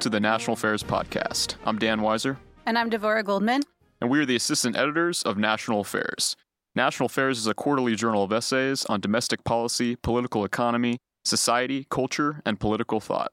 welcome to the National Affairs Podcast. I'm Dan Weiser. And I'm Devorah Goldman. And we are the assistant editors of National Affairs. National Affairs is a quarterly journal of essays on domestic policy, political economy, society, culture, and political thought.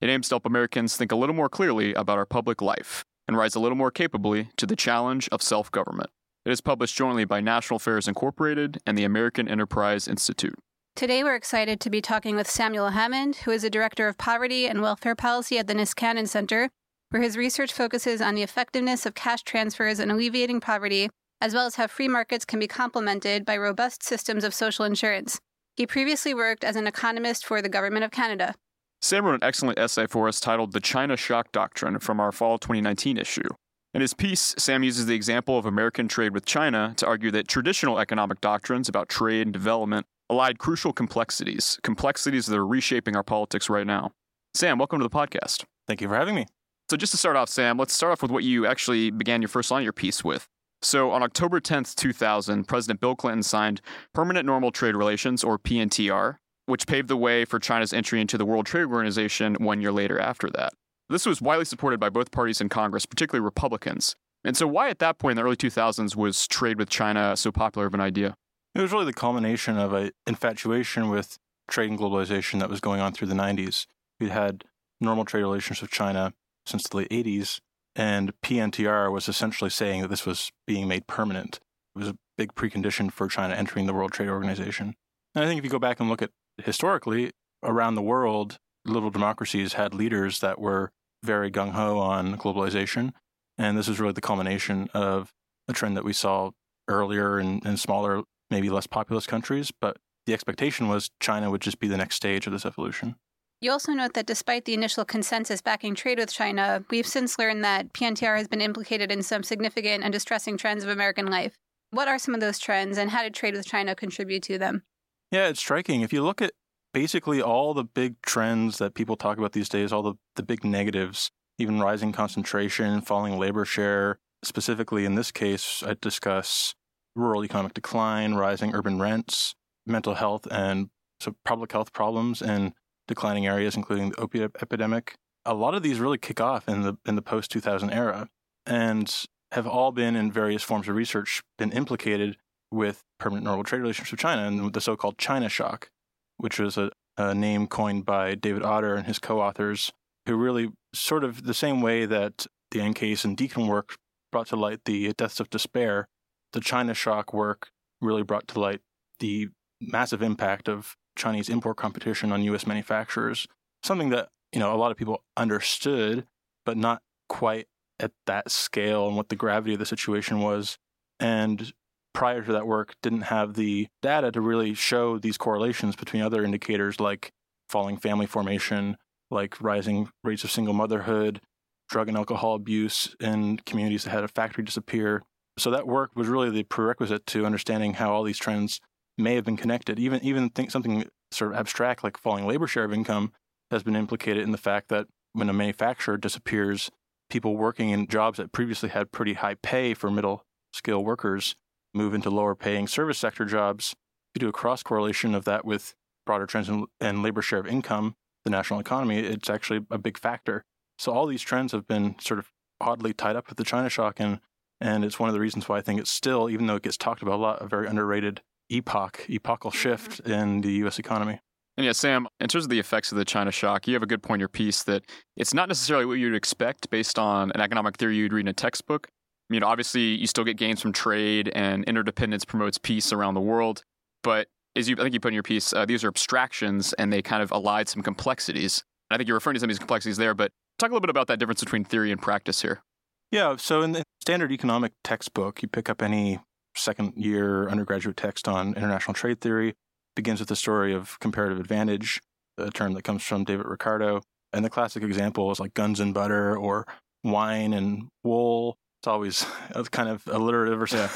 It aims to help Americans think a little more clearly about our public life and rise a little more capably to the challenge of self government. It is published jointly by National Affairs Incorporated and the American Enterprise Institute. Today, we're excited to be talking with Samuel Hammond, who is a director of poverty and welfare policy at the Niskanen Center, where his research focuses on the effectiveness of cash transfers in alleviating poverty, as well as how free markets can be complemented by robust systems of social insurance. He previously worked as an economist for the Government of Canada. Sam wrote an excellent essay for us titled The China Shock Doctrine from our fall 2019 issue. In his piece, Sam uses the example of American trade with China to argue that traditional economic doctrines about trade and development allied crucial complexities, complexities that are reshaping our politics right now. Sam, welcome to the podcast. Thank you for having me. So, just to start off, Sam, let's start off with what you actually began your first line of your piece with. So, on October 10th, 2000, President Bill Clinton signed Permanent Normal Trade Relations, or PNTR, which paved the way for China's entry into the World Trade Organization one year later after that. This was widely supported by both parties in Congress, particularly Republicans. And so, why at that point in the early 2000s was trade with China so popular of an idea? It was really the culmination of an infatuation with trade and globalization that was going on through the 90s. We'd had normal trade relations with China since the late 80s, and PNTR was essentially saying that this was being made permanent. It was a big precondition for China entering the World Trade Organization. And I think if you go back and look at historically, around the world, little democracies had leaders that were very gung ho on globalization. And this is really the culmination of a trend that we saw earlier in, in smaller maybe less populous countries, but the expectation was China would just be the next stage of this evolution. You also note that despite the initial consensus backing trade with China, we've since learned that PNTR has been implicated in some significant and distressing trends of American life. What are some of those trends, and how did trade with China contribute to them? Yeah, it's striking. If you look at basically all the big trends that people talk about these days, all the, the big negatives, even rising concentration, falling labor share, specifically in this case, I discuss rural economic decline, rising urban rents, mental health and so public health problems in declining areas, including the opiate epidemic. A lot of these really kick off in the in the post 2000 era, and have all been in various forms of research been implicated with permanent normal trade relations with China and the so-called China shock, which was a, a name coined by David Autor and his co-authors, who really sort of the same way that the Anne Case and Deaton work brought to light the deaths of despair the China shock work really brought to light the massive impact of Chinese import competition on US manufacturers, something that, you know, a lot of people understood, but not quite at that scale and what the gravity of the situation was. And prior to that work, didn't have the data to really show these correlations between other indicators like falling family formation, like rising rates of single motherhood, drug and alcohol abuse in communities that had a factory disappear, so that work was really the prerequisite to understanding how all these trends may have been connected. Even even think something sort of abstract like falling labor share of income has been implicated in the fact that when a manufacturer disappears, people working in jobs that previously had pretty high pay for middle skill workers move into lower paying service sector jobs. If you do a cross correlation of that with broader trends in, in labor share of income, the national economy, it's actually a big factor. So all these trends have been sort of oddly tied up with the China shock and and it's one of the reasons why I think it's still, even though it gets talked about a lot, a very underrated epoch, epochal shift mm-hmm. in the U.S. economy. And yeah, Sam, in terms of the effects of the China shock, you have a good point in your piece that it's not necessarily what you'd expect based on an economic theory you'd read in a textbook. I mean, obviously, you still get gains from trade, and interdependence promotes peace around the world. But as you, I think you put in your piece, uh, these are abstractions, and they kind of allied some complexities. I think you're referring to some of these complexities there, but talk a little bit about that difference between theory and practice here. Yeah. So in the standard economic textbook, you pick up any second year undergraduate text on international trade theory, begins with the story of comparative advantage, a term that comes from David Ricardo. And the classic example is like guns and butter or wine and wool. It's always kind of alliterative or so.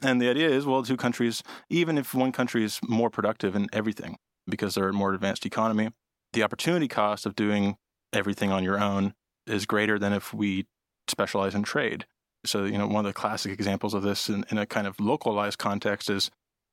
and the idea is, well, two countries, even if one country is more productive in everything because they're a more advanced economy, the opportunity cost of doing everything on your own is greater than if we specialize in trade. So, you know, one of the classic examples of this in, in, a kind of localized context is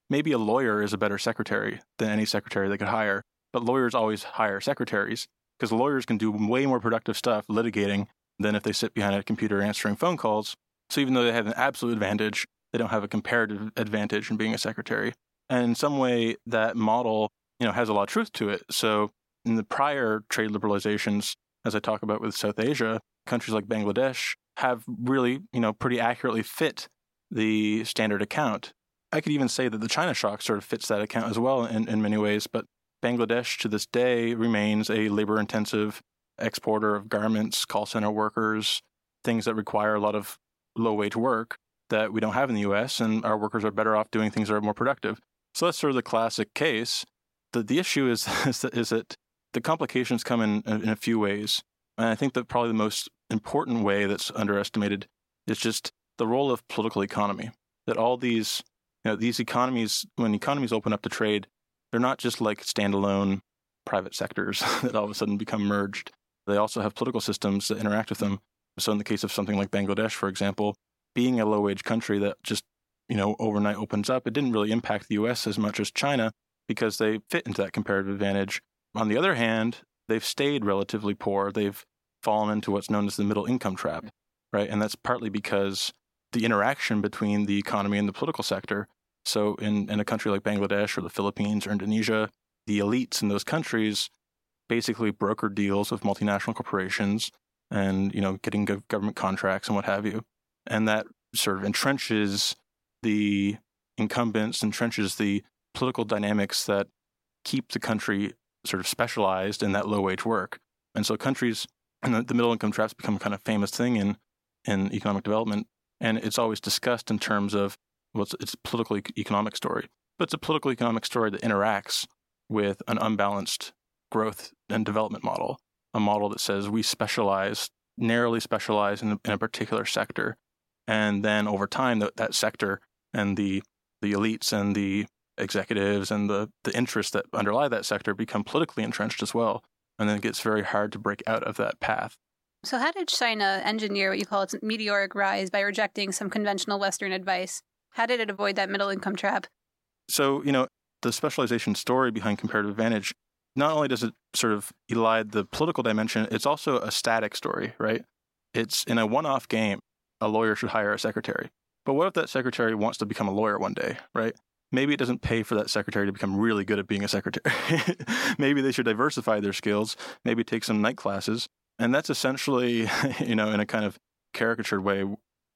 maybe a lawyer is a better secretary than any secretary they could hire, but lawyers always hire secretaries. because lawyers can do way more productive stuff litigating than if they sit behind a computer answering phone calls. So even though they have an absolute advantage, they don't have a comparative advantage in being a secretary. And in some way, that model, you know, has a lot of truth to it. So in the prior trade liberalizations, as I talk about with South Asia, countries like Bangladesh have really, you know, pretty accurately fit the standard account. I could even say that the China shock sort of fits that account as well in, in many ways, but Bangladesh to this day remains a labor intensive exporter of garments, call center workers, things that require a lot of low wage work that we don't have in the US, and our workers are better off doing things that are more productive. So that's sort of the classic case. The, the issue is, is, that, is that the complications come in, in a few ways. And I think that probably the most important way that's underestimated is just the role of political economy. That all these, you know, these economies, when economies open up to trade, they're not just like standalone private sectors that all of a sudden become merged. They also have political systems that interact with them. So in the case of something like Bangladesh, for example, being a low wage country that just, you know, overnight opens up, it didn't really impact the US as much as China because they fit into that comparative advantage. On the other hand, they've stayed relatively poor. They've fallen into what's known as the middle income trap, right? And that's partly because the interaction between the economy and the political sector. So in, in a country like Bangladesh or the Philippines or Indonesia, the elites in those countries basically broker deals with multinational corporations and, you know, getting government contracts and what have you and that sort of entrenches the incumbents, entrenches the political dynamics that keep the country sort of specialized in that low wage work. And so countries and the, middle income traps become a kind of famous thing in in economic development, and it's always discussed in terms of well, it's, it's a political economic story, but it's a political economic story that interacts with an unbalanced growth and development model, a model that says we specialize narrowly specialize in, in a particular sector and then over time that, that sector and the the elites and the executives and the the interests that underlie that sector become politically entrenched as well and then it gets very hard to break out of that path so how did china engineer what you call its meteoric rise by rejecting some conventional western advice how did it avoid that middle income trap so you know the specialization story behind comparative advantage not only does it sort of elide the political dimension it's also a static story right it's in a one-off game a lawyer should hire a secretary. But what if that secretary wants to become a lawyer one day, right? Maybe it doesn't pay for that secretary to become really good at being a secretary. Maybe they should diversify their skills, maybe take some night classes. And that's essentially, you know, in a kind of caricatured way,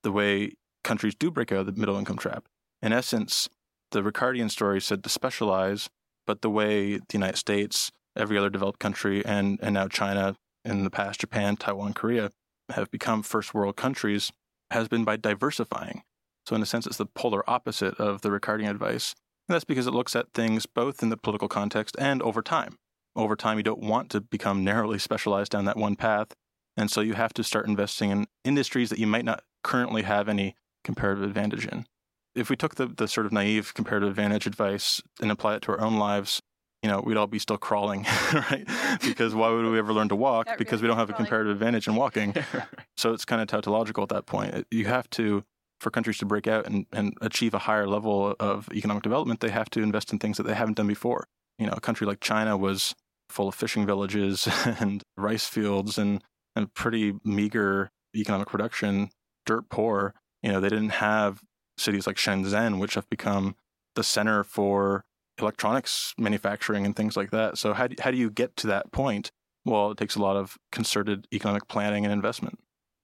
the way countries do break out of the middle income trap. In essence, the Ricardian story said to specialize, but the way the United States, every other developed country, and, and now China, in the past Japan, Taiwan, Korea, have become first world countries has been by diversifying. So, in a sense, it's the polar opposite of the Ricardian advice. And that's because it looks at things both in the political context and over time. Over time, you don't want to become narrowly specialized down that one path. And so you have to start investing in industries that you might not currently have any comparative advantage in. If we took the, the sort of naive comparative advantage advice and apply it to our own lives, you know, we'd all be still crawling, right? because why would we ever learn to walk? because we don't have a comparative advantage in walking. so it's kind of tautological at that point. You have to, for countries to break out and, and achieve a higher level of economic development, they have to invest in things that they haven't done before. You know, a country like China was full of fishing villages and rice fields and, and pretty meager economic production, dirt poor. You know, they didn't have cities like Shenzhen, which have become the center for electronics manufacturing and things like that. So how do, how do you get to that point? Well, it takes a lot of concerted economic planning and investment.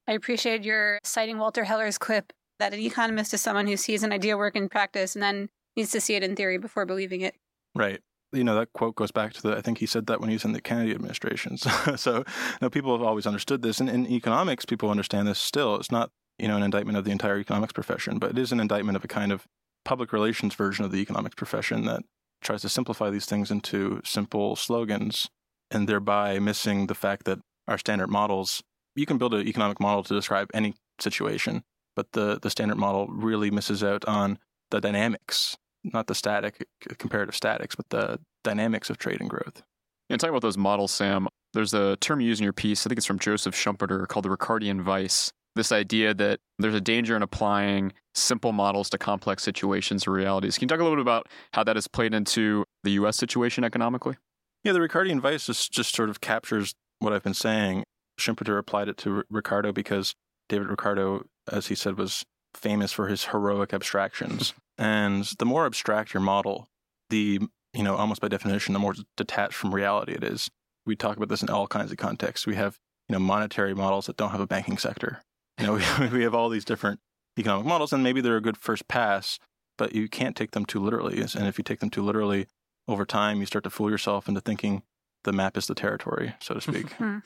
I appreciate your citing Walter Heller's quip that an economist is someone who sees an idea work in practice and then needs to see it in theory before believing it. Right. You know, that quote goes back to the, I think he said that when he was in the Kennedy administration. so, you know, people have always understood this. And in economics, people understand this still. It's not, you know, an indictment of the entire economics profession, but it is an indictment of a kind of public relations version of the economics profession that tries to simplify these things into simple slogans and thereby missing the fact that our standard models, you can build an economic model to describe any situation, but the, the standard model really misses out on the dynamics, not the static, comparative statics, but the dynamics of trade and growth. And talking about those models, Sam, there's a term you use in your piece, I think it's from Joseph Schumpeter, called the Ricardian vice this idea that there's a danger in applying simple models to complex situations or realities. Can you talk a little bit about how that has played into the US situation economically? Yeah, the Ricardian vice just, just sort of captures what I've been saying. Schumpeter applied it to Ricardo because David Ricardo, as he said, was famous for his heroic abstractions. and the more abstract your model, the, you know, almost by definition, the more detached from reality it is. We talk about this in all kinds of contexts. We have, you know, monetary models that don't have a banking sector. You know, we, we have all these different economic models, and maybe they're a good first pass, but you can't take them too literally. And if you take them too literally, over time, you start to fool yourself into thinking the map is the territory, so to speak. Hmm.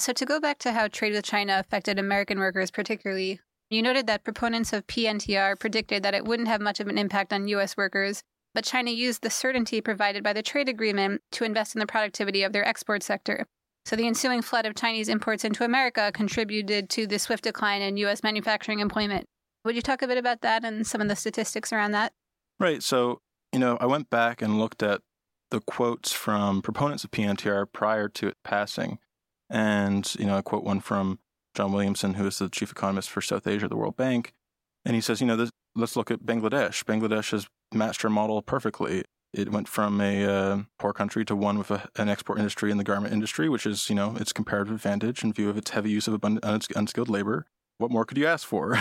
So, to go back to how trade with China affected American workers particularly, you noted that proponents of PNTR predicted that it wouldn't have much of an impact on U.S. workers, but China used the certainty provided by the trade agreement to invest in the productivity of their export sector. So, the ensuing flood of Chinese imports into America contributed to the swift decline in U.S. manufacturing employment. Would you talk a bit about that and some of the statistics around that? Right. So, you know, I went back and looked at the quotes from proponents of PNTR prior to it passing. And, you know, I quote one from John Williamson, who is the chief economist for South Asia, the World Bank. And he says, you know, this, let's look at Bangladesh. Bangladesh has matched our model perfectly. It went from a uh, poor country to one with a, an export industry in the garment industry, which is, you know, its comparative advantage in view of its heavy use of abundant, unskilled labor. What more could you ask for?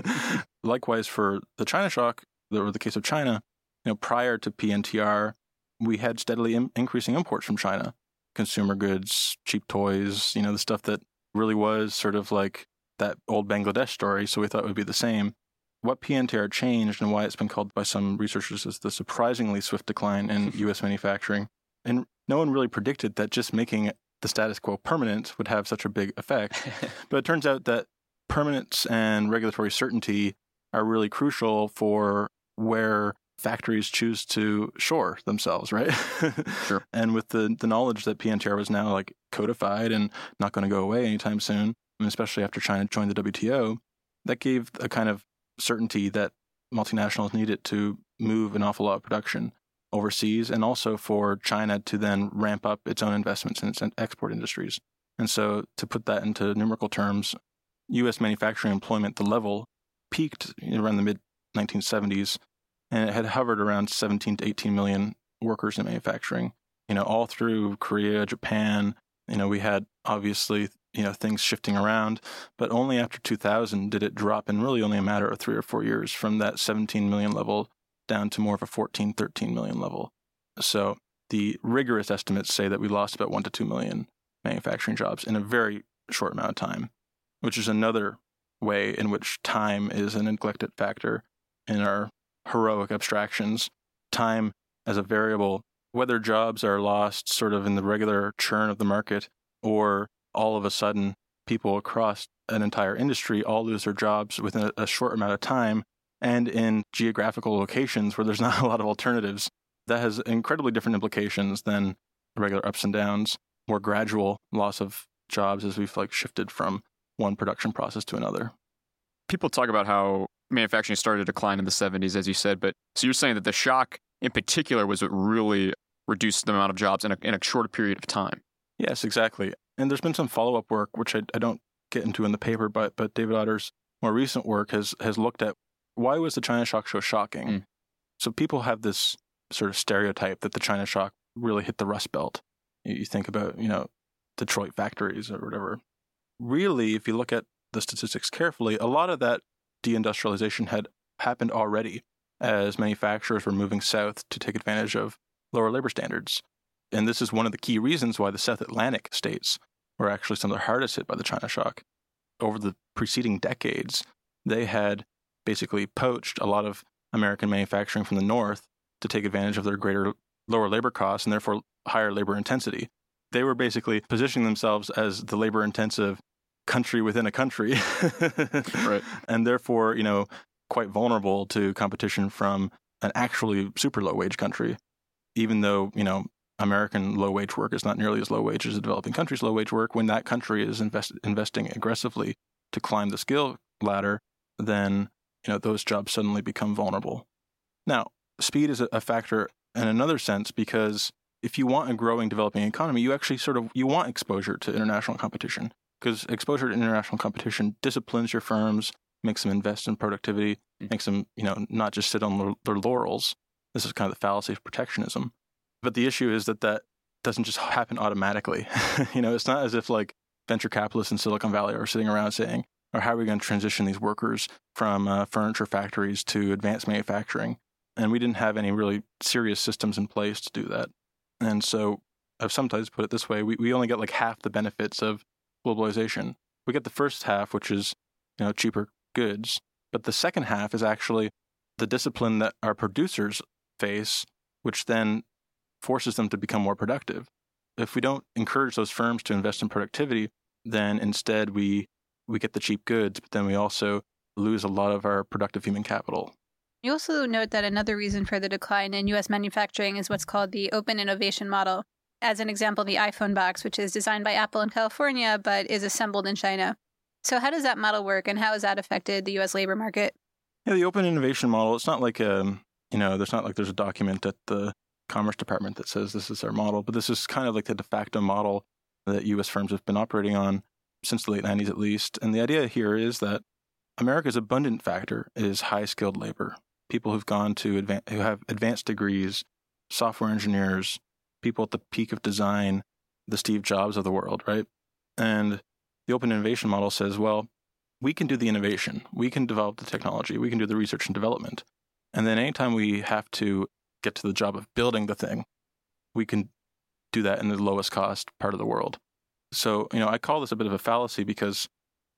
Likewise, for the China shock, or the case of China, you know, prior to PNTR, we had steadily in- increasing imports from China, consumer goods, cheap toys, you know, the stuff that really was sort of like that old Bangladesh story. So we thought it would be the same. What PNTR changed and why it's been called by some researchers as the surprisingly swift decline in U.S. manufacturing. And no one really predicted that just making the status quo permanent would have such a big effect. but it turns out that permanence and regulatory certainty are really crucial for where factories choose to shore themselves, right? sure. And with the the knowledge that PNTR was now like codified and not going to go away anytime soon, and especially after China joined the WTO, that gave a kind of certainty that multinationals needed to move an awful lot of production overseas and also for China to then ramp up its own investments in its export industries. And so to put that into numerical terms, US manufacturing employment, the level peaked around the mid 1970s and it had hovered around 17 to 18 million workers in manufacturing. You know, all through Korea, Japan. You know, we had obviously you know things shifting around, but only after 2000 did it drop in really only a matter of three or four years from that 17 million level down to more of a 14, 13 million level. So the rigorous estimates say that we lost about one to two million manufacturing jobs in a very short amount of time, which is another way in which time is a neglected factor in our heroic abstractions, time as a variable, whether jobs are lost sort of in the regular churn of the market or all of a sudden people across an entire industry all lose their jobs within a, short amount of time and in geographical locations where there's not a lot of alternatives. That has incredibly different implications than regular ups and downs, more gradual loss of jobs as we've like shifted from one production process to another. People talk about how manufacturing started to decline in the 70s, as you said. But so you're saying that the shock in particular was what really reduced the amount of jobs in a, in a shorter period of time. Yes, exactly. And there's been some follow up work, which I, I don't get into in the paper, but but David Autor's more recent work has has looked at why was the China shock so shocking. Mm. So people have this sort of stereotype that the China shock really hit the Rust Belt. You think about you know Detroit factories or whatever. Really, if you look at the statistics carefully, a lot of that deindustrialization had happened already as manufacturers were moving south to take advantage of lower labor standards. And this is one of the key reasons why the South Atlantic states were actually some of the hardest hit by the China shock. Over the preceding decades, they had basically poached a lot of American manufacturing from the north to take advantage of their greater lower labor costs and therefore higher labor intensity. They were basically positioning themselves as the labor intensive country within a country. right. And therefore, you know, quite vulnerable to competition from an actually super low wage country, even though, you know, American low wage work is not nearly as low wage as a developing country's low wage work. When that country is invest- investing aggressively to climb the skill ladder, then, you know, those jobs suddenly become vulnerable. Now, speed is a factor in another sense because if you want a growing developing economy, you actually sort of you want exposure to international competition because exposure to international competition disciplines your firms, makes them invest in productivity, mm-hmm. makes them, you know, not just sit on their laurels. This is kind of the fallacy of protectionism. But the issue is that that doesn't just happen automatically. you know, it's not as if like venture capitalists in Silicon Valley are sitting around saying, or how are we going to transition these workers from uh, furniture factories to advanced manufacturing? And we didn't have any really serious systems in place to do that. And so I've sometimes put it this way we, we only get like half the benefits of globalization. We get the first half, which is you know cheaper goods, but the second half is actually the discipline that our producers face, which then forces them to become more productive. If we don't encourage those firms to invest in productivity, then instead we we get the cheap goods, but then we also lose a lot of our productive human capital. You also note that another reason for the decline in US manufacturing is what's called the open innovation model. As an example, the iPhone box, which is designed by Apple in California but is assembled in China. So, how does that model work and how has that affected the US labor market? Yeah, the open innovation model, it's not like, um, you know, there's not like there's a document at the Commerce Department that says this is our model, but this is kind of like the de facto model that US firms have been operating on since the late 90s at least. And the idea here is that America's abundant factor is high skilled labor. People who've gone to advan- who have advanced degrees, software engineers, people at the peak of design, the Steve Jobs of the world, right? And the open innovation model says, well, we can do the innovation, we can develop the technology, we can do the research and development. And then anytime we have to get to the job of building the thing, we can do that in the lowest cost part of the world. So, you know, I call this a bit of a fallacy because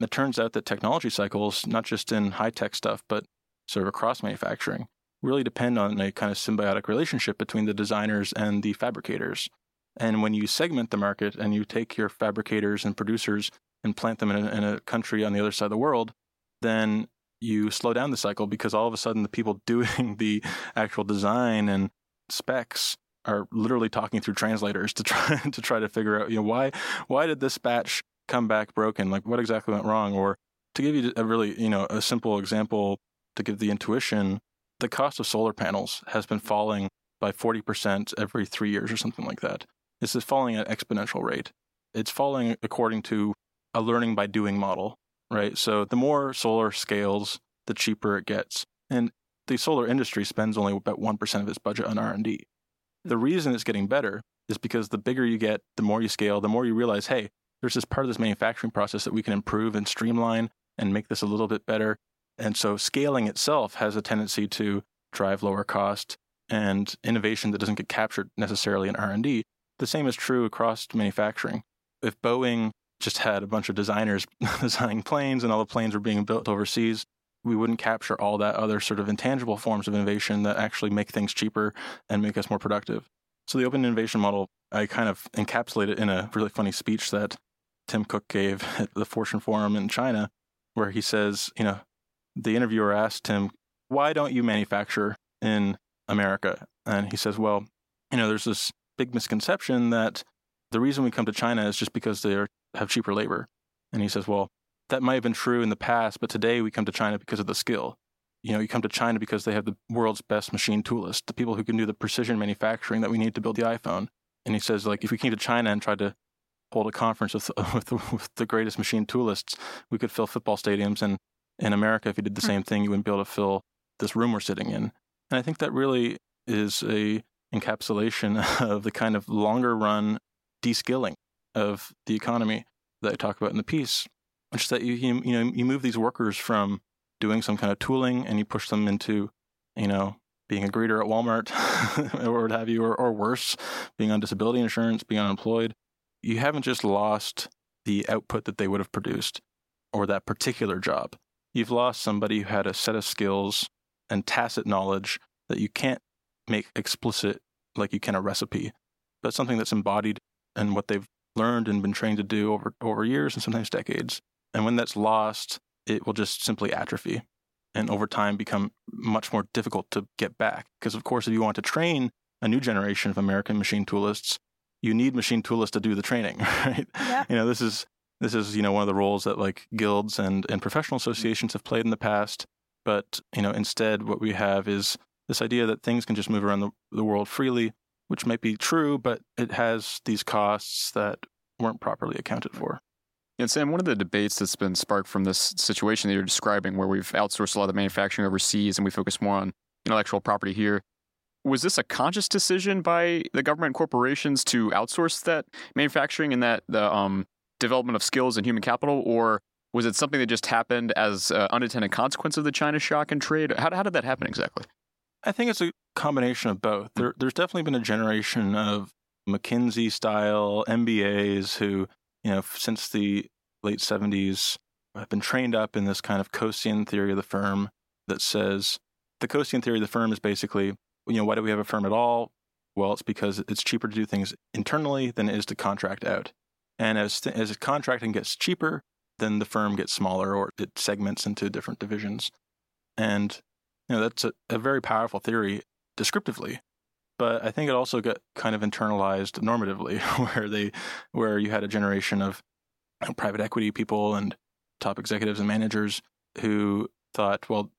it turns out that technology cycles, not just in high tech stuff, but sort of across manufacturing, really depend on a kind of symbiotic relationship between the designers and the fabricators. And when you segment the market and you take your fabricators and producers and plant them in a, in a country on the other side of the world, then you slow down the cycle because all of a sudden the people doing the actual design and specs are literally talking through translators to try to try to figure out you know why why did this batch come back broken like what exactly went wrong or to give you a really you know a simple example to give the intuition the cost of solar panels has been falling by 40% every 3 years or something like that. This is falling at an exponential rate. It's falling according to a learning by doing model right? So the more solar scales the cheaper it gets. And the solar industry spends only about 1% of its budget on R&D the reason it's getting better is because the bigger you get, the more you scale, the more you realize, hey, there's this part of this manufacturing process that we can improve and streamline and make this a little bit better. And so scaling itself has a tendency to drive lower cost and innovation that doesn't get captured necessarily in R&D. The same is true across manufacturing. If Boeing just had a bunch of designers designing planes and all the planes were being built overseas, we wouldn't capture all that other sort of intangible forms of innovation that actually make things cheaper and make us more productive. So the open innovation model, I kind of encapsulate it in a really funny speech that Tim Cook gave at the Fortune Forum in China, where he says, you know, the interviewer asked him, why don't you manufacture in America? And he says, well, you know, there's this big misconception that the reason we come to China is just because they have cheaper labor. And he says, well, that might have been true in the past, but today we come to China because of the skill. You know, you come to China because they have the world's best machine toolists, the people who can do the precision manufacturing that we need to build the iPhone. And he says, like, if we came to China and tried to hold a conference with, with, with the greatest machine toolists, we could fill football stadiums. And in America, if you did the hmm. same thing, you wouldn't be able to fill this room we're sitting in. And I think that really is a encapsulation of the kind of longer run de-skilling of the economy that I talk about in the piece which is that you, you you know you move these workers from doing some kind of tooling and you push them into you know being a greeter at Walmart or what have you, or, or worse, being on disability insurance, being unemployed. You haven't just lost the output that they would have produced or that particular job. You've lost somebody who had a set of skills and tacit knowledge that you can't make explicit like you can a recipe, but something that's embodied in what they've learned and been trained to do over, over years and sometimes decades. And when that's lost, it will just simply atrophy and over time become much more difficult to get back. Because, of course, if you want to train a new generation of American machine toolists, you need machine toolists to do the training, right? Yeah. You know, this is this is you know one of the roles that like guilds and and professional associations have played in the past. But you know, instead, what we have is this idea that things can just move around the, the world freely, which might be true, but it has these costs that weren't properly accounted for. And Sam, one of the debates that's been sparked from this situation that you're describing, where we've outsourced a lot of the manufacturing overseas and we focus more on intellectual property here, was this a conscious decision by the government corporations to outsource that manufacturing and that the um, development of skills and human capital, or was it something that just happened as an unintended consequence of the China shock and trade? How, how did that happen exactly? I think it's a combination of both. Hmm. There, there's definitely been a generation of McKinsey style MBAs who, you know, since the late 70s have been trained up in this kind of Coasean theory of the firm that says the Coasean theory of the firm is basically, you know, why do we have a firm at all? Well, it's because it's cheaper to do things internally than it is to contract out. And as, as contracting gets cheaper, then the firm gets smaller or it segments into different divisions. And you know, that's a, a very powerful theory descriptively. But I think it also got kind of internalized normatively, where they, where you had a generation of private equity people and top executives and managers who thought, well,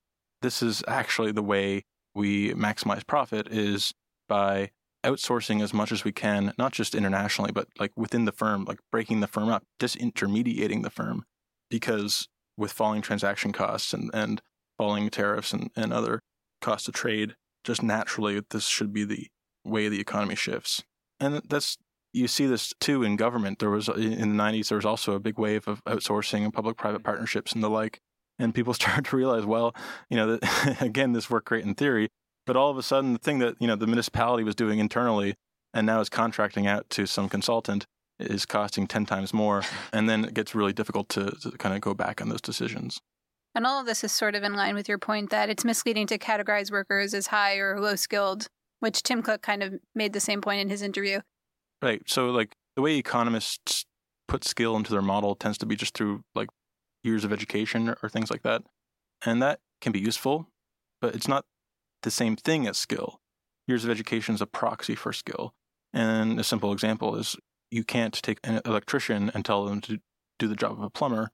this is actually the way we maximize profit is by outsourcing as much as we can, not just internationally, but like within the firm, like breaking the firm up, disintermediating the firm. Because with falling transaction costs and, and falling tariffs and, and other costs of trade, just naturally, this should be the way the economy shifts. And that's, you see this too in government. There was, in the 90s, there was also a big wave of outsourcing and public private partnerships and the like. And people started to realize, well, you know, that, again, this worked great in theory, but all of a sudden, the thing that, you know, the municipality was doing internally and now is contracting out to some consultant is costing 10 times more. And then it gets really difficult to, to kind of go back on those decisions. And all of this is sort of in line with your point that it's misleading to categorize workers as high or low skilled, which Tim Cook kind of made the same point in his interview. Right. So, like, the way economists put skill into their model tends to be just through like years of education or, or things like that. And that can be useful, but it's not the same thing as skill. Years of education is a proxy for skill. And a simple example is you can't take an electrician and tell them to do the job of a plumber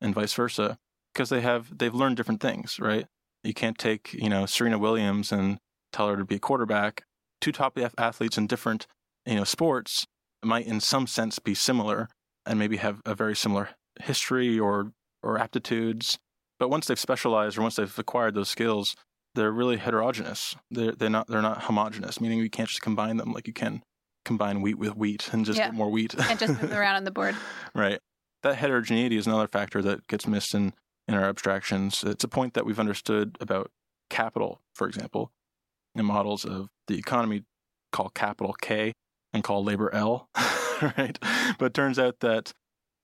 and vice versa because they have they've learned different things, right? You can't take you know Serena Williams and tell her to be a quarterback. Two top athletes in different you know sports might in some sense be similar and maybe have a very similar history or or aptitudes. But once they've specialized or once they've acquired those skills, they're really heterogeneous. They're they're not they're not homogenous, meaning you can't just combine them like you can combine wheat with wheat and just yeah. get more wheat. and just move around on the board. right. That heterogeneity is another factor that gets missed in in our abstractions. It's a point that we've understood about capital, for example, in models of the economy call capital K and call labor L, right? But it turns out that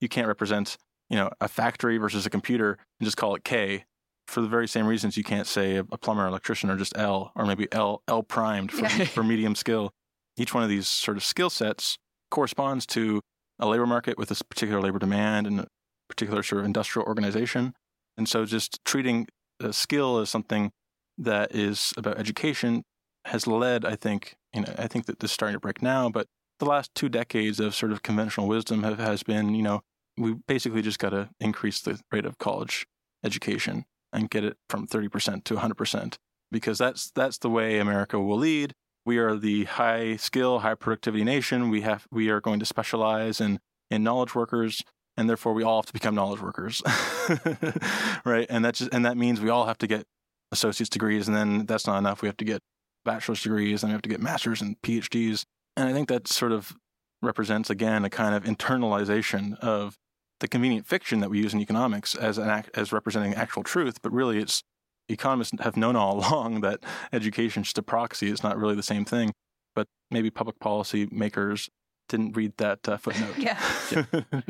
you can't represent, you know, a factory versus a computer and just call it K for the very same reasons you can't say a plumber or electrician or just L or maybe L L primed for, yeah. for medium skill. Each one of these sort of skill sets corresponds to a labor market with this particular labor demand and a particular sort of industrial organization. And so just treating skill as something that is about education has led, I think, you know, I think that this is starting to break now, but the last two decades of sort of conventional wisdom have, has been, you know, we basically just got to increase the rate of college education and get it from 30% to 100% because that's that's the way America will lead. We are the high skill, high productivity nation. We have we are going to specialize in in knowledge workers and therefore we all have to become knowledge workers right and that just and that means we all have to get associate's degrees and then that's not enough we have to get bachelor's degrees and we have to get masters and phds and i think that sort of represents again a kind of internalization of the convenient fiction that we use in economics as an as representing actual truth but really it's economists have known all along that education is just a proxy it's not really the same thing but maybe public policy makers didn't read that uh, footnote yeah. yeah.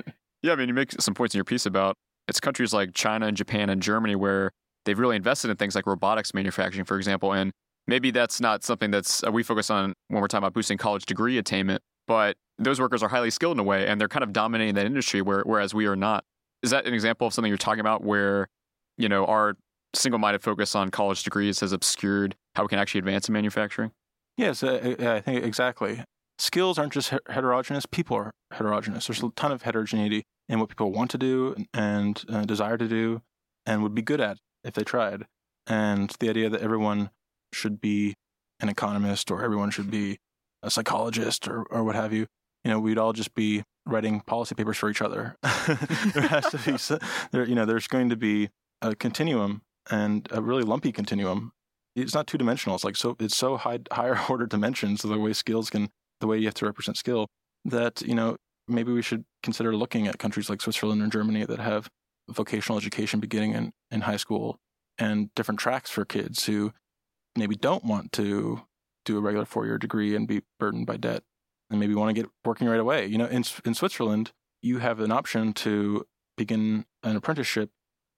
Yeah, I mean, you make some points in your piece about it's countries like China and Japan and Germany where they've really invested in things like robotics manufacturing, for example. And maybe that's not something that's uh, we focus on when we're talking about boosting college degree attainment, but those workers are highly skilled in a way and they're kind of dominating that industry, where, whereas we are not. Is that an example of something you're talking about where, you know, our single minded focus on college degrees has obscured how we can actually advance in manufacturing? Yes, uh, I think exactly skills aren't just heterogeneous, people are heterogeneous. There's a ton of heterogeneity in what people want to do and uh, desire to do and would be good at if they tried. And the idea that everyone should be an economist or everyone should be a psychologist or, or what have you, you know, we'd all just be writing policy papers for each other. there has to be, there, you know, there's going to be a continuum and a really lumpy continuum it's not two dimensional. It's like so it's so high higher order dimensions of the way skills can the way you have to represent skill that you know maybe we should consider looking at countries like Switzerland and Germany that have vocational education beginning in, in high school and different tracks for kids who maybe don't want to do a regular four year degree and be burdened by debt and maybe want to get working right away. You know, in, in Switzerland, you have an option to begin an apprenticeship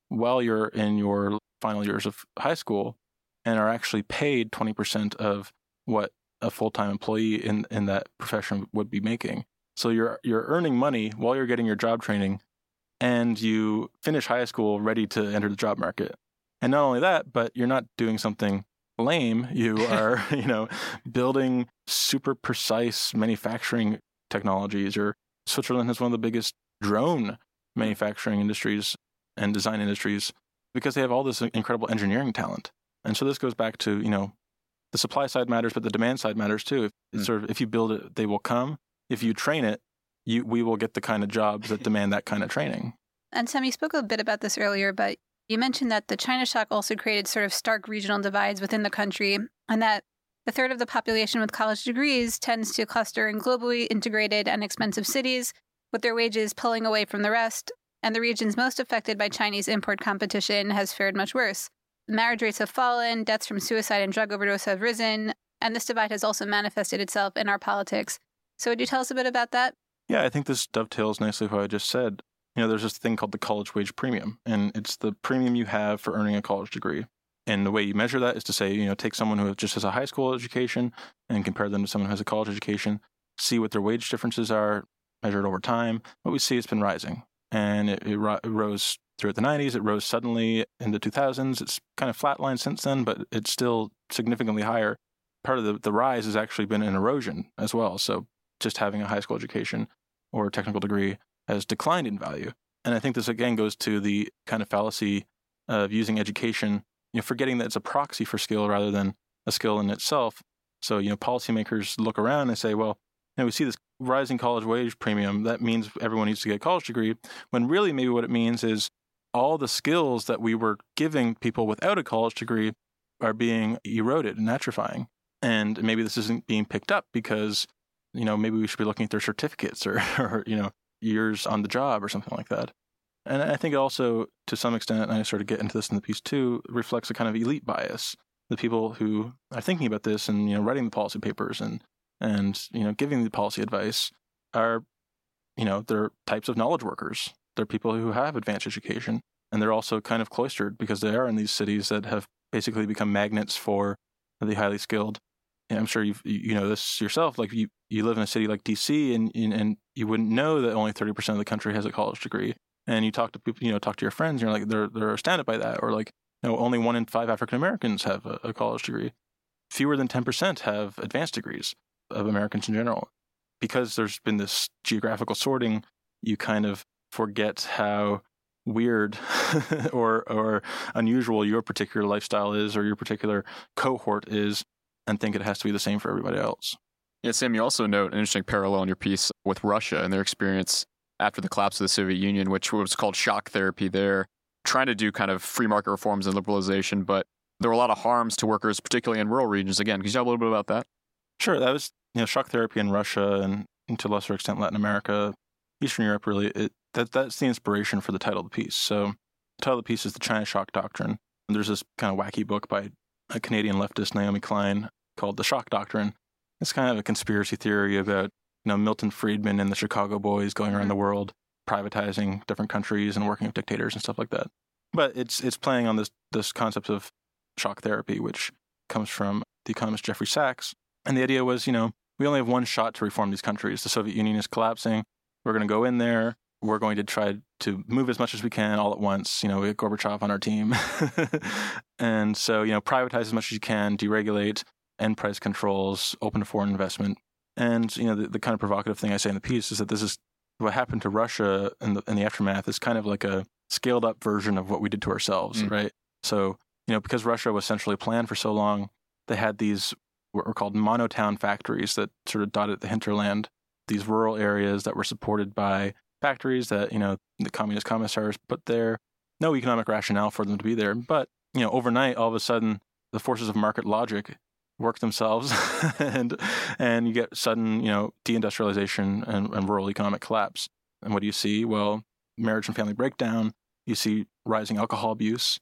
while you're in your final years of high school and are actually paid 20% of what a full-time employee in, in that profession would be making. So you're you're earning money while you're getting your job training and you finish high school ready to enter the job market. And not only that, but you're not doing something lame. You are, you know, building super precise manufacturing technologies or Switzerland has one of the biggest drone manufacturing industries and design industries because they have all this incredible engineering talent. And so this goes back to, you know, the supply side matters, but the demand side matters too. If mm. sort of if you build it, they will come. If you train it, you we will get the kind of jobs that demand that kind of training. And Sam, you spoke a bit about this earlier, but you mentioned that the China shock also created sort of stark regional divides within the country, and that a third of the population with college degrees tends to cluster in globally integrated and expensive cities, with their wages pulling away from the rest, and the regions most affected by Chinese import competition has fared much worse. Marriage rates have fallen, deaths from suicide and drug overdose have risen, and this divide has also manifested itself in our politics. So, would you tell us a bit about that? Yeah, I think this dovetails nicely with what I just said. You know, there's this thing called the college wage premium, and it's the premium you have for earning a college degree. And the way you measure that is to say, you know, take someone who just has a high school education and compare them to someone who has a college education, see what their wage differences are, measured over time. What we see it's been rising, and it, it, it rose throughout the 90s. It rose suddenly in the 2000s. It's kind of flatlined since then, but it's still significantly higher. Part of the, the rise has actually been an erosion as well. So just having a high school education or a technical degree has declined in value. And I think this again goes to the kind of fallacy of using education, you know, forgetting that it's a proxy for skill rather than a skill in itself. So, you know, policymakers look around and say, well, you know, we see this rising college wage premium. That means everyone needs to get a college degree. When really, maybe what it means is all the skills that we were giving people without a college degree are being eroded and atrophying. And maybe this isn't being picked up because, you know, maybe we should be looking at their certificates or, or you know, years on the job or something like that. And I think it also, to some extent, and I sort of get into this in the piece too, reflects a kind of elite bias. The people who are thinking about this and you know writing the policy papers and and you know giving the policy advice are, you know, they're types of knowledge workers. They're people who have advanced education, and they're also kind of cloistered because they are in these cities that have basically become magnets for the highly skilled. I'm sure you you know this yourself. Like you, you live in a city like DC, and and you wouldn't know that only 30% of the country has a college degree. And you talk to people, you know, talk to your friends, and you're like, they're they're astounded by that, or like, you know, only one in five African Americans have a, a college degree. Fewer than 10% have advanced degrees of Americans in general. Because there's been this geographical sorting, you kind of forget how weird or or unusual your particular lifestyle is or your particular cohort is and think it has to be the same for everybody else. Yeah, Sam, you also note an interesting parallel in your piece with Russia and their experience after the collapse of the Soviet Union, which was called shock therapy there, trying to do kind of free market reforms and liberalization, but there were a lot of harms to workers, particularly in rural regions. Again, can you talk a little bit about that? Sure. That was you know shock therapy in Russia and, and to a lesser extent Latin America, Eastern Europe. Really, it, that that's the inspiration for the title of the piece. So the title of the piece is the China Shock Doctrine. And there's this kind of wacky book by a Canadian leftist Naomi Klein called The Shock Doctrine. It's kind of a conspiracy theory about you know Milton Friedman and the Chicago Boys going around the mm-hmm. world privatizing different countries and working with dictators and stuff like that. But it's it's playing on this this concept of shock therapy, which comes from the economist Jeffrey Sachs. And the idea was, you know, we only have one shot to reform these countries. The Soviet Union is collapsing. We're going to go in there. We're going to try to move as much as we can all at once. You know, we have Gorbachev on our team. and so, you know, privatize as much as you can, deregulate, end price controls, open to foreign investment. And, you know, the, the kind of provocative thing I say in the piece is that this is what happened to Russia in the, in the aftermath is kind of like a scaled up version of what we did to ourselves, mm. right? So, you know, because Russia was centrally planned for so long, they had these what were called monotown factories that sort of dotted the hinterland, these rural areas that were supported by factories that, you know, the communist commissars put there. No economic rationale for them to be there. But, you know, overnight, all of a sudden, the forces of market logic work themselves and and you get sudden you know deindustrialization and, and rural economic collapse. And what do you see? Well marriage and family breakdown. You see rising alcohol abuse.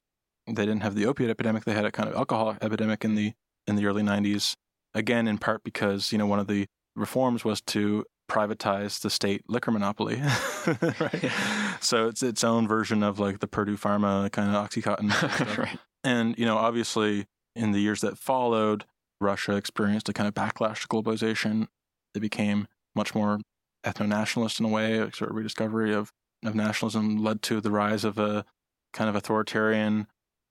They didn't have the opiate epidemic. They had a kind of alcohol epidemic in the in the early 90s again in part because you know one of the reforms was to privatize the state liquor monopoly right so it's its own version of like the purdue pharma kind of oxycontin right. and you know obviously in the years that followed Russia experienced a kind of backlash to globalization. They became much more ethno-nationalist in a way, a sort of rediscovery of, of nationalism led to the rise of a kind of authoritarian.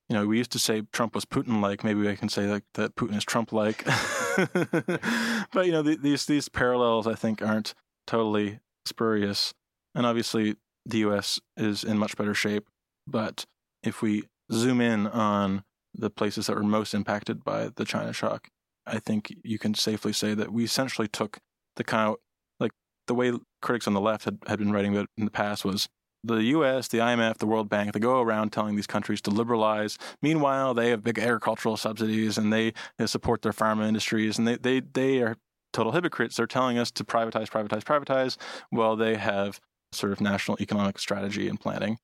You know, we used to say Trump was Putin-like. Maybe I can say like that Putin is Trump-like. but you know, the, these these parallels I think aren't totally spurious. And obviously, the U.S. is in much better shape. But if we zoom in on the places that were most impacted by the China shock, I think you can safely say that we essentially took the kind of like the way critics on the left had, had been writing about in the past was the US, the IMF, the World Bank, they go around telling these countries to liberalize. Meanwhile, they have big agricultural subsidies and they, they support their pharma industries and they, they, they are total hypocrites. They're telling us to privatize, privatize, privatize. Well, they have sort of national economic strategy and planning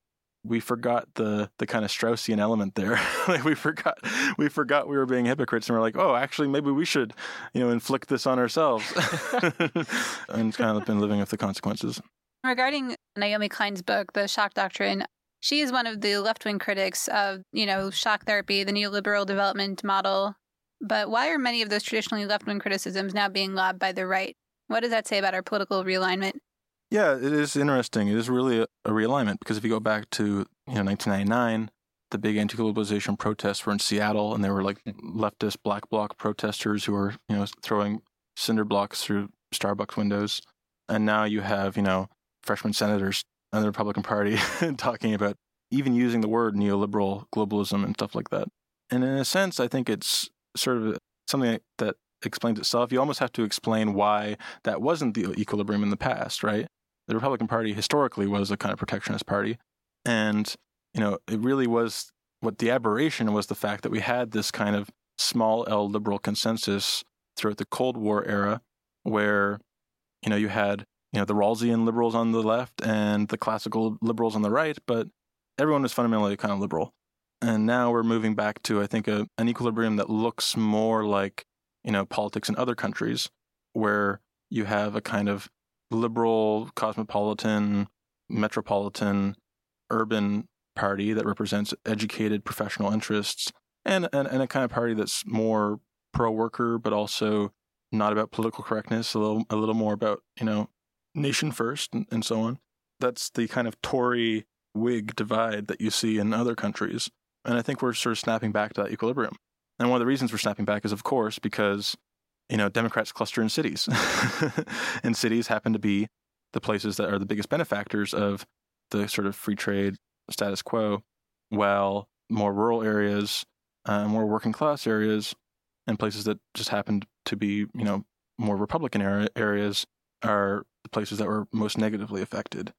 we forgot the the kind of Straussian element there. like we forgot we forgot we were being hypocrites, and we're like, oh, actually, maybe we should, you know, inflict this on ourselves, and kind of been living with the consequences. Regarding Naomi Klein's book, The Shock Doctrine, she is one of the left wing critics of you know shock therapy, the neoliberal development model. But why are many of those traditionally left wing criticisms now being lobbed by the right? What does that say about our political realignment? Yeah, it is interesting. It is really a, a realignment because if you go back to you know 1999, the big anti-globalization protests were in Seattle, and there were like leftist black bloc protesters who were you know throwing cinder blocks through Starbucks windows. And now you have you know freshman senators in the Republican Party talking about even using the word neoliberal globalism and stuff like that. And in a sense, I think it's sort of something that explains itself. You almost have to explain why that wasn't the equilibrium in the past, right? the Republican Party historically was a kind of protectionist party. And, you know, it really was what the aberration was the fact that we had this kind of small L liberal consensus throughout the Cold War era where, you know, you had, you know, the Rawlsian liberals on the left and the classical liberals on the right, but everyone was fundamentally kind of liberal. And now we're moving back to, I think, a, an equilibrium that looks more like, you know, politics in other countries where you have a kind of liberal, cosmopolitan, metropolitan, urban party that represents educated professional interests and, and, and a kind of party that's more pro worker, but also not about political correctness, a little, a little more about, you know, nation first and, and so on. That's the kind of Tory Whig divide that you see in other countries. And I think we're sort of snapping back to that equilibrium. And one of the reasons we're snapping back is, of course, because you know, Democrats cluster in cities. and cities happen to be the places that are the biggest benefactors of the sort of free trade status quo, while more rural areas, uh, more working class areas, and places that just happen to be, you know, more Republican era- areas are the places that were most negatively affected.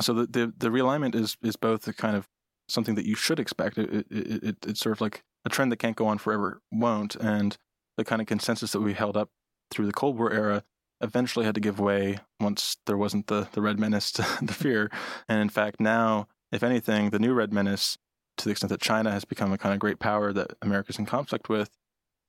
So the, the, the realignment is is both a kind of something that you should expect. It, it, it, it's sort of like a trend that can't go on forever, won't, and the kind of consensus that we held up through the Cold War era eventually had to give way once there wasn't the, the Red Menace to the fear. And in fact, now, if anything, the new Red Menace, to the extent that China has become a kind of great power that America's in conflict with,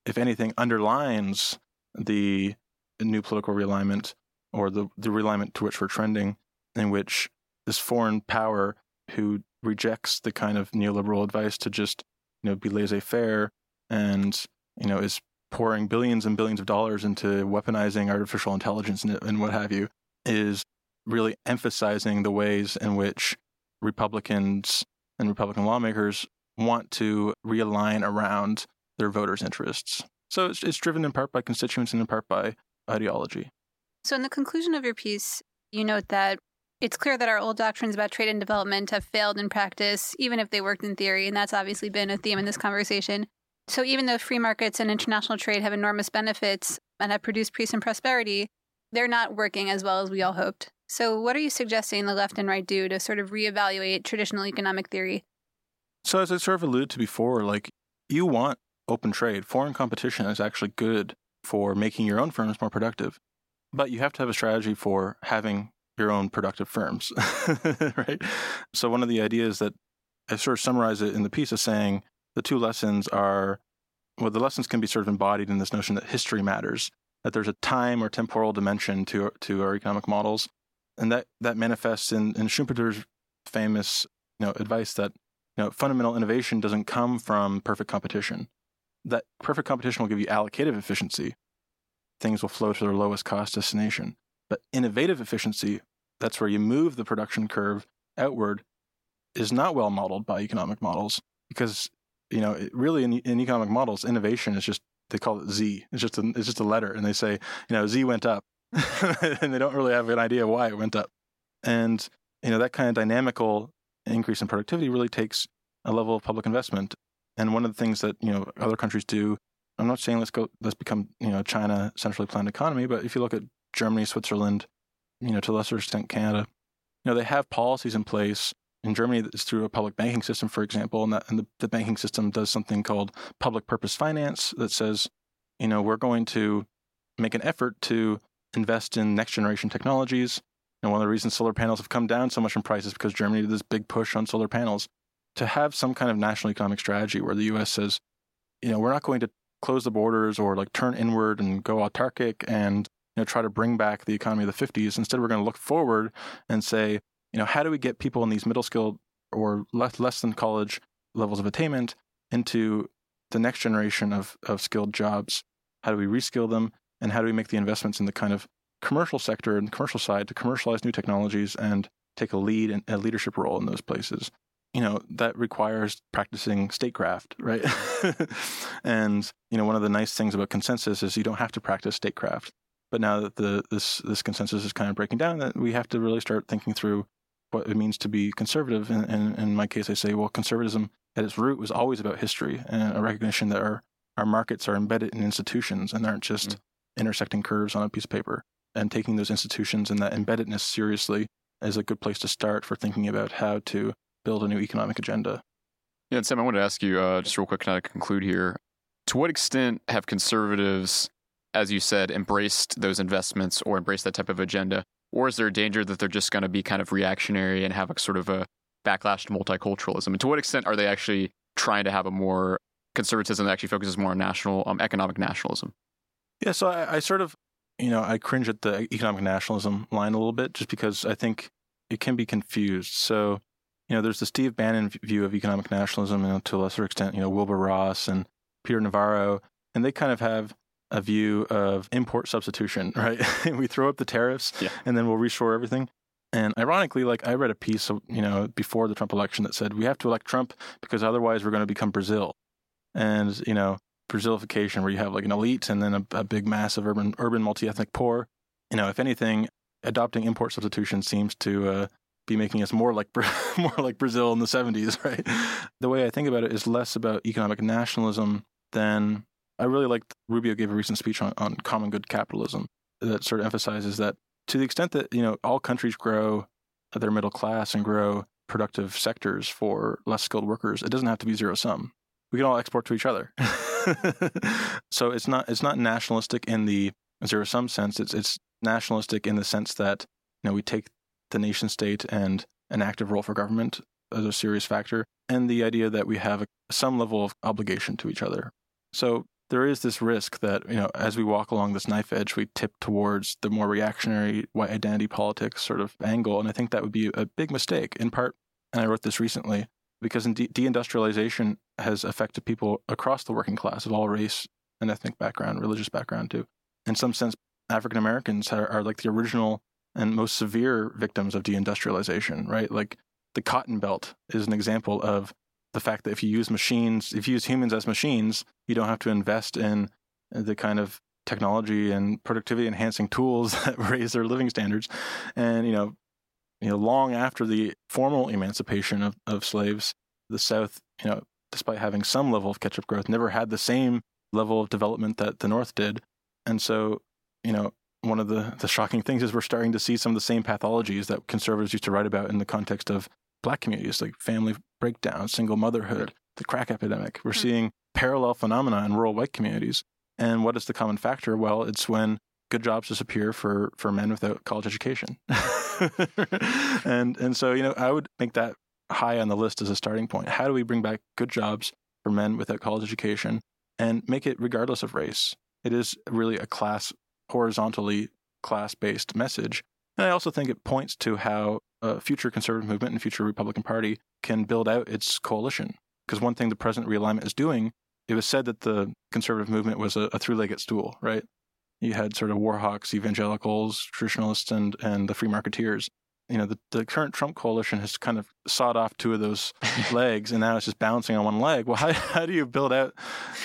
if anything, underlines the new political realignment or the, the realignment to which we're trending, in which this foreign power who rejects the kind of neoliberal advice to just you know be laissez-faire and you know is pouring billions and billions of dollars into weaponizing artificial intelligence and, and what have you is really emphasizing the ways in which Republicans and Republican lawmakers want to realign around their voters' interests. So it's, it's driven in part by constituents and in part by ideology. So, in the conclusion of your piece, you note that it's clear that our old doctrines about trade and development have failed in practice, even if they worked in theory. And that's obviously been a theme in this conversation. So even though free markets and international trade have enormous benefits and have produced peace and prosperity, they're not working as well as we all hoped. So what are you suggesting the left and right do to sort of reevaluate traditional economic theory? So as I sort of alluded to before, like you want open trade. Foreign competition is actually good for making your own firms more productive. But you have to have a strategy for having your own productive firms, right? So one of the ideas that I sort of summarize it in the piece is saying the two lessons are well, the lessons can be sort of embodied in this notion that history matters, that there's a time or temporal dimension to to our economic models, and that that manifests in, in Schumpeter's famous you know advice that you know fundamental innovation doesn't come from perfect competition. That perfect competition will give you allocative efficiency. Things will flow to their lowest cost destination. But innovative efficiency, that's where you move the production curve outward, is not well modeled by economic models because you know really in, in economic models, innovation is just they call it Z. It's just a, it's just a letter, and they say you know Z went up, and they don't really have an idea why it went up. And you know that kind of dynamical increase in productivity really takes a level of public investment. And one of the things that you know other countries do, I'm not saying let's go let's become you know China centrally planned economy, but if you look at Germany, Switzerland, you know to a lesser extent Canada, you know they have policies in place. In Germany, it's through a public banking system, for example, and, that, and the, the banking system does something called public purpose finance that says, you know, we're going to make an effort to invest in next generation technologies. And one of the reasons solar panels have come down so much in price is because Germany did this big push on solar panels to have some kind of national economic strategy where the US says, you know, we're not going to close the borders or like turn inward and go autarkic and you know try to bring back the economy of the 50s. Instead, we're going to look forward and say, you know, how do we get people in these middle skilled or less less than college levels of attainment into the next generation of of skilled jobs? How do we reskill them? And how do we make the investments in the kind of commercial sector and commercial side to commercialize new technologies and take a lead and a leadership role in those places? You know that requires practicing statecraft right? And you know one of the nice things about consensus is you don't have to practice statecraft. But now that the this this consensus is kind of breaking down that we have to really start thinking through what it means to be conservative. And, and in my case i say well conservatism at its root was always about history and a recognition that our our markets are embedded in institutions and aren't just mm. intersecting curves on a piece of paper. And taking those institutions and that embeddedness seriously is a good place to start for thinking about how to build a new economic agenda. Yeah, and Sam, I wanted to ask you uh, just real quick, kind of conclude here. To what extent have conservatives, as you said, embraced those investments or embraced that type of agenda? Or is there a danger that they're just going to be kind of reactionary and have a sort of a backlash to multiculturalism? And to what extent are they actually trying to have a more conservatism that actually focuses more on national um, economic nationalism? Yeah, so I, I sort of, you know, I cringe at the economic nationalism line a little bit just because I think it can be confused. So you know, there's the Steve Bannon view of economic nationalism, and to a lesser extent, you know, Wilbur Ross and Peter Navarro, and they kind of have a view of import substitution, right? we throw up the tariffs, yeah. and then we'll reshore everything. And ironically, like I read a piece, you know, before the Trump election that said we have to elect Trump because otherwise we're going to become Brazil, and you know, Brazilification, where you have like an elite and then a, a big mass of urban urban multi ethnic poor. You know, if anything, adopting import substitution seems to uh, be making us more like more like Brazil in the 70s, right? The way I think about it is less about economic nationalism than I really like Rubio gave a recent speech on, on common good capitalism that sort of emphasizes that to the extent that you know all countries grow their middle class and grow productive sectors for less skilled workers, it doesn't have to be zero sum. We can all export to each other. so it's not it's not nationalistic in the zero sum sense. It's it's nationalistic in the sense that you know we take the nation state and an active role for government as a serious factor, and the idea that we have some level of obligation to each other. So there is this risk that you know as we walk along this knife edge, we tip towards the more reactionary white identity politics sort of angle, and I think that would be a big mistake. In part, and I wrote this recently because de- deindustrialization has affected people across the working class of all race and ethnic background, religious background too. In some sense, African Americans are, are, like the original and most severe victims of deindustrialization, right? Like the cotton belt is an example of the fact that if you use machines, if you use humans as machines, you don't have to invest in the kind of technology and productivity enhancing tools that raise their living standards. And, you know, you know, long after the formal emancipation of, of slaves, the South, you know, despite having some level of catch up growth, never had the same level of development that the North did. And so, you know, one of the, the shocking things is we're starting to see some of the same pathologies that conservatives used to write about in the context of black communities, like family breakdown, single motherhood, the crack epidemic. We're mm-hmm. seeing parallel phenomena in rural white communities. And what is the common factor? Well, it's when good jobs disappear for for men without college education. and and so you know, I would make that high on the list as a starting point. How do we bring back good jobs for men without college education and make it regardless of race? It is really a class horizontally class based message. And I also think it points to how a future conservative movement and future Republican Party can build out its coalition. Because one thing the present realignment is doing, it was said that the conservative movement was a, a three legged stool, right? You had sort of war hawks, evangelicals, traditionalists, and, and the free marketeers. You know, the, the current Trump coalition has kind of sawed off two of those legs, and now it's just bouncing on one leg. Well, how, how do you build out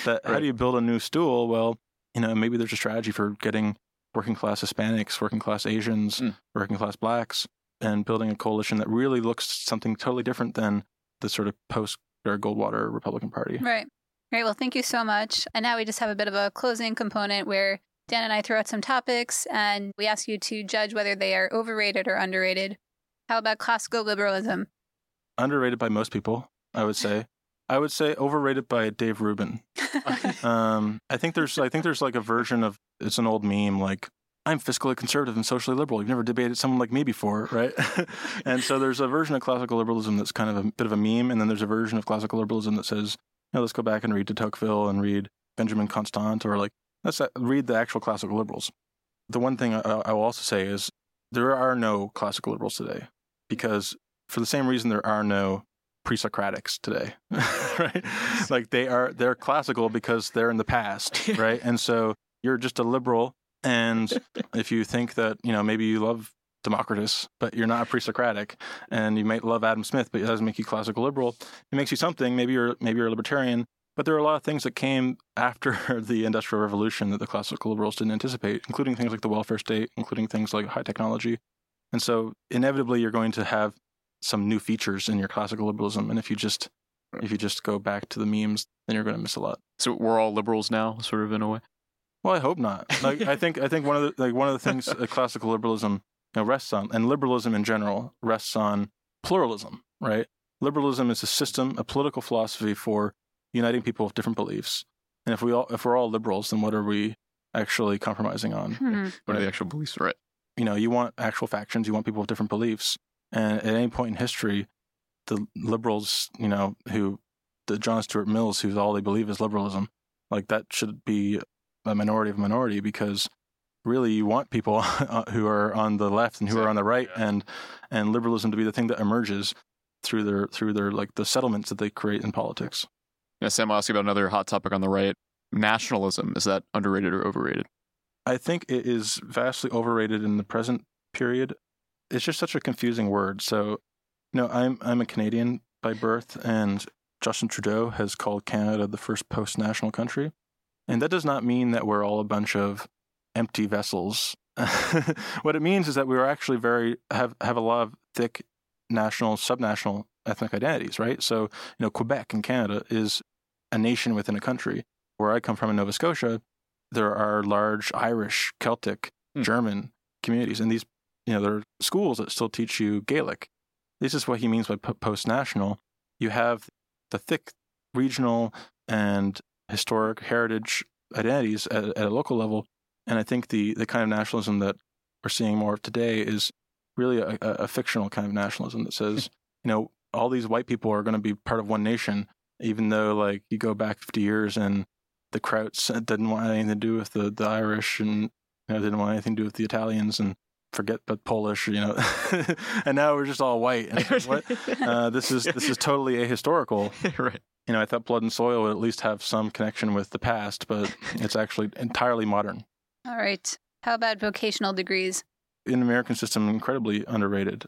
that? Right. How do you build a new stool? Well, you know, maybe there's a strategy for getting working class Hispanics, working class Asians, mm. working class blacks, and building a coalition that really looks something totally different than the sort of post Goldwater Republican Party. Right. Great. Well, thank you so much. And now we just have a bit of a closing component where Dan and I throw out some topics and we ask you to judge whether they are overrated or underrated. How about classical liberalism? Underrated by most people, I would say. I would say overrated by Dave Rubin. um, I think there's I think there's like a version of it's an old meme like I'm fiscally conservative and socially liberal. You've never debated someone like me before, right? and so there's a version of classical liberalism that's kind of a bit of a meme, and then there's a version of classical liberalism that says, you know, let's go back and read de Tocqueville and read Benjamin Constant, or like let's uh, read the actual classical liberals. The one thing I, I will also say is there are no classical liberals today because for the same reason there are no pre-Socratics today, right? like they are they're classical because they're in the past, right? And so you're just a liberal and if you think that, you know, maybe you love Democritus, but you're not a pre-Socratic, and you might love Adam Smith, but it doesn't make you classical liberal. It makes you something. Maybe you're maybe you're a libertarian, but there are a lot of things that came after the Industrial Revolution that the classical liberals didn't anticipate, including things like the welfare state, including things like high technology. And so inevitably you're going to have some new features in your classical liberalism. And if you just if you just go back to the memes, then you're going to miss a lot. So we're all liberals now, sort of in a way. Well, I hope not. Like I think I think one of the like one of the things that classical liberalism you know, rests on, and liberalism in general rests on pluralism. Right? Liberalism is a system, a political philosophy for uniting people with different beliefs. And if we all if we're all liberals, then what are we actually compromising on? Hmm. What are the actual beliefs? Right. You know, you want actual factions. You want people with different beliefs. And at any point in history, the liberals, you know, who the John Stuart Mills, who's all they believe is liberalism, like that should be a minority of a minority because really you want people uh, who are on the left and who exactly. are on the right yeah. and and liberalism to be the thing that emerges through their through their like the settlements that they create in politics. Yeah, Sam, I'll ask you about another hot topic on the right. Nationalism. Is that underrated or overrated? I think it is vastly overrated in the present period. It's just such a confusing word. So, you know, I'm I'm a Canadian by birth and Justin Trudeau has called Canada the first post national country. And that does not mean that we're all a bunch of empty vessels. what it means is that we are actually very have have a lot of thick national, subnational ethnic identities, right? So, you know, Quebec in Canada is a nation within a country. Where I come from in Nova Scotia, there are large Irish, Celtic, hmm. German communities, and these, you know, there are schools that still teach you Gaelic. This is what he means by post national. You have the thick regional and historic heritage identities at, at a local level. And I think the, the kind of nationalism that we're seeing more of today is really a, a fictional kind of nationalism that says, you know, all these white people are going to be part of one nation, even though like you go back 50 years and the Krauts didn't want anything to do with the, the Irish and you know, didn't want anything to do with the Italians and forget but Polish, you know, and now we're just all white. And what? Uh, this is this is totally ahistorical. right you know, I thought Blood and Soil would at least have some connection with the past, but it's actually entirely modern. All right. How about vocational degrees? In American system, incredibly underrated.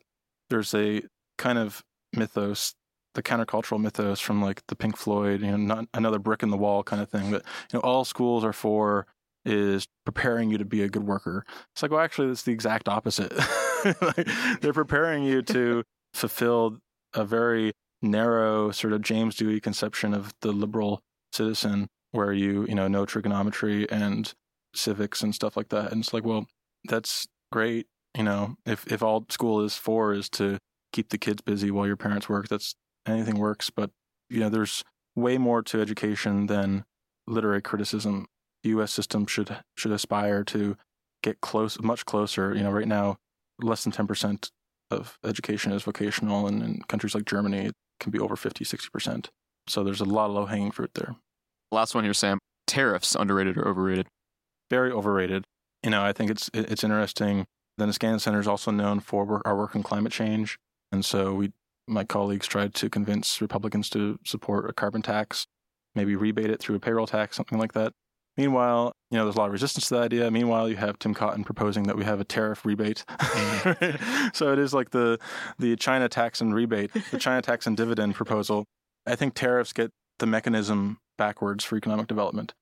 There's a kind of mythos, the countercultural mythos from like the Pink Floyd, you know, not another brick in the wall kind of thing that, you know, all schools are for is preparing you to be a good worker. It's like, well, actually, it's the exact opposite. like, they're preparing you to fulfill a very narrow sort of James Dewey conception of the liberal citizen where you, you know, know trigonometry and civics and stuff like that. And it's like, well, that's great. You know, if, if all school is for is to keep the kids busy while your parents work, that's anything works. But, you know, there's way more to education than literary criticism. The U.S. system should should aspire to get close, much closer. You know, right now, less than ten percent of education is vocational, and in countries like Germany, it can be over 50, 60 percent. So there's a lot of low hanging fruit there. Last one here, Sam. Tariffs, underrated or overrated? Very overrated. You know, I think it's it's interesting. The Niskanen Center is also known for our work on climate change, and so we, my colleagues, tried to convince Republicans to support a carbon tax, maybe rebate it through a payroll tax, something like that. Meanwhile, you know, there's a lot of resistance to the idea. Meanwhile, you have Tom Cotton proposing that we have a tariff rebate. Mm-hmm. so it is like the the China tax and rebate, the China tax and dividend proposal. I think tariffs get the mechanism backwards for economic development.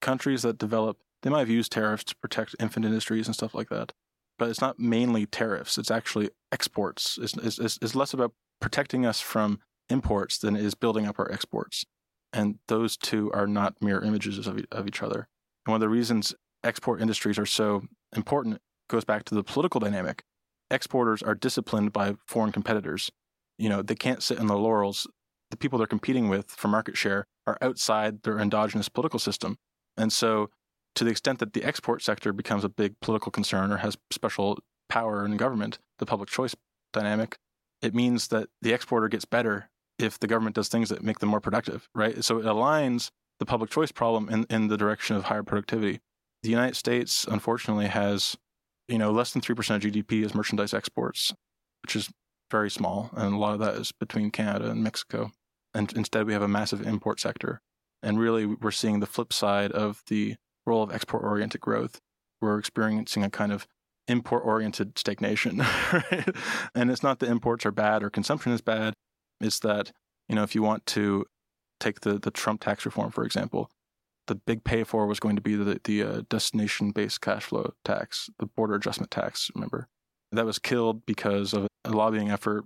Countries that develop, they might have used tariffs to protect infant industries and stuff like that, but it's not mainly tariffs. It's actually exports. It's, it's, it's less about protecting us from imports than it is building up our exports. And those two are not mirror images of, of each other. And one of the reasons export industries are so important goes back to the political dynamic. Exporters are disciplined by foreign competitors. You know, they can't sit in the laurels. The people they're competing with for market share are outside their endogenous political system. And so, to the extent that the export sector becomes a big political concern or has special power in government, the public choice dynamic, it means that the exporter gets better if the government does things that make them more productive, right? So it aligns the public choice problem in, in the direction of higher productivity. The United States, unfortunately, has you know less than three percent of GDP as merchandise exports, which is very small, and a lot of that is between Canada and Mexico. And instead, we have a massive import sector. And really, we're seeing the flip side of the role of export-oriented growth. We're experiencing a kind of import-oriented stagnation, right? And it's not that imports are bad or consumption is bad is that you know if you want to take the the Trump tax reform for example, the big pay for was going to be the the uh, destination based cash flow tax, the border adjustment tax. Remember, that was killed because of a lobbying effort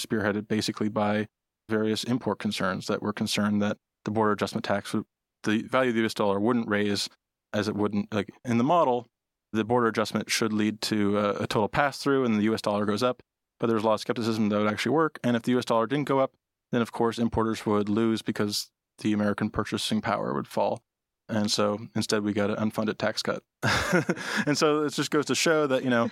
spearheaded basically by various import concerns that were concerned that the border adjustment tax would the value of the US dollar wouldn't raise as it wouldn't like in the model the border adjustment should lead to a, a total pass through and the US dollar goes up but there's a lot of skepticism that would actually work. And if the US dollar didn't go up, then of course importers would lose because the American purchasing power would fall. And so instead, we got an unfunded tax cut. and so it just goes to show that, you know,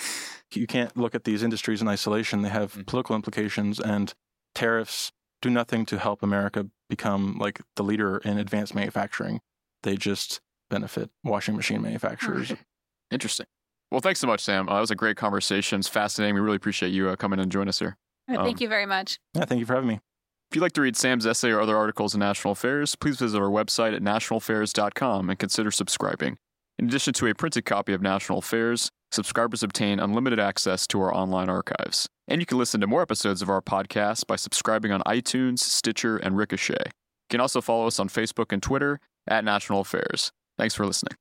you can't look at these industries in isolation. They have mm-hmm. political implications, and tariffs do nothing to help America become like the leader in advanced manufacturing. They just benefit washing machine manufacturers. Interesting. Well, thanks so much, Sam. Uh, that was a great conversation. It's fascinating. We really appreciate you uh, coming and joining us here. Um, thank you very much. Yeah, thank you for having me. If you'd like to read Sam's essay or other articles in National Affairs, please visit our website at nationalaffairs.com and consider subscribing. In addition to a printed copy of National Affairs, subscribers obtain unlimited access to our online archives. And you can listen to more episodes of our podcast by subscribing on iTunes, Stitcher, and Ricochet. You can also follow us on Facebook and Twitter at National Affairs. Thanks for listening.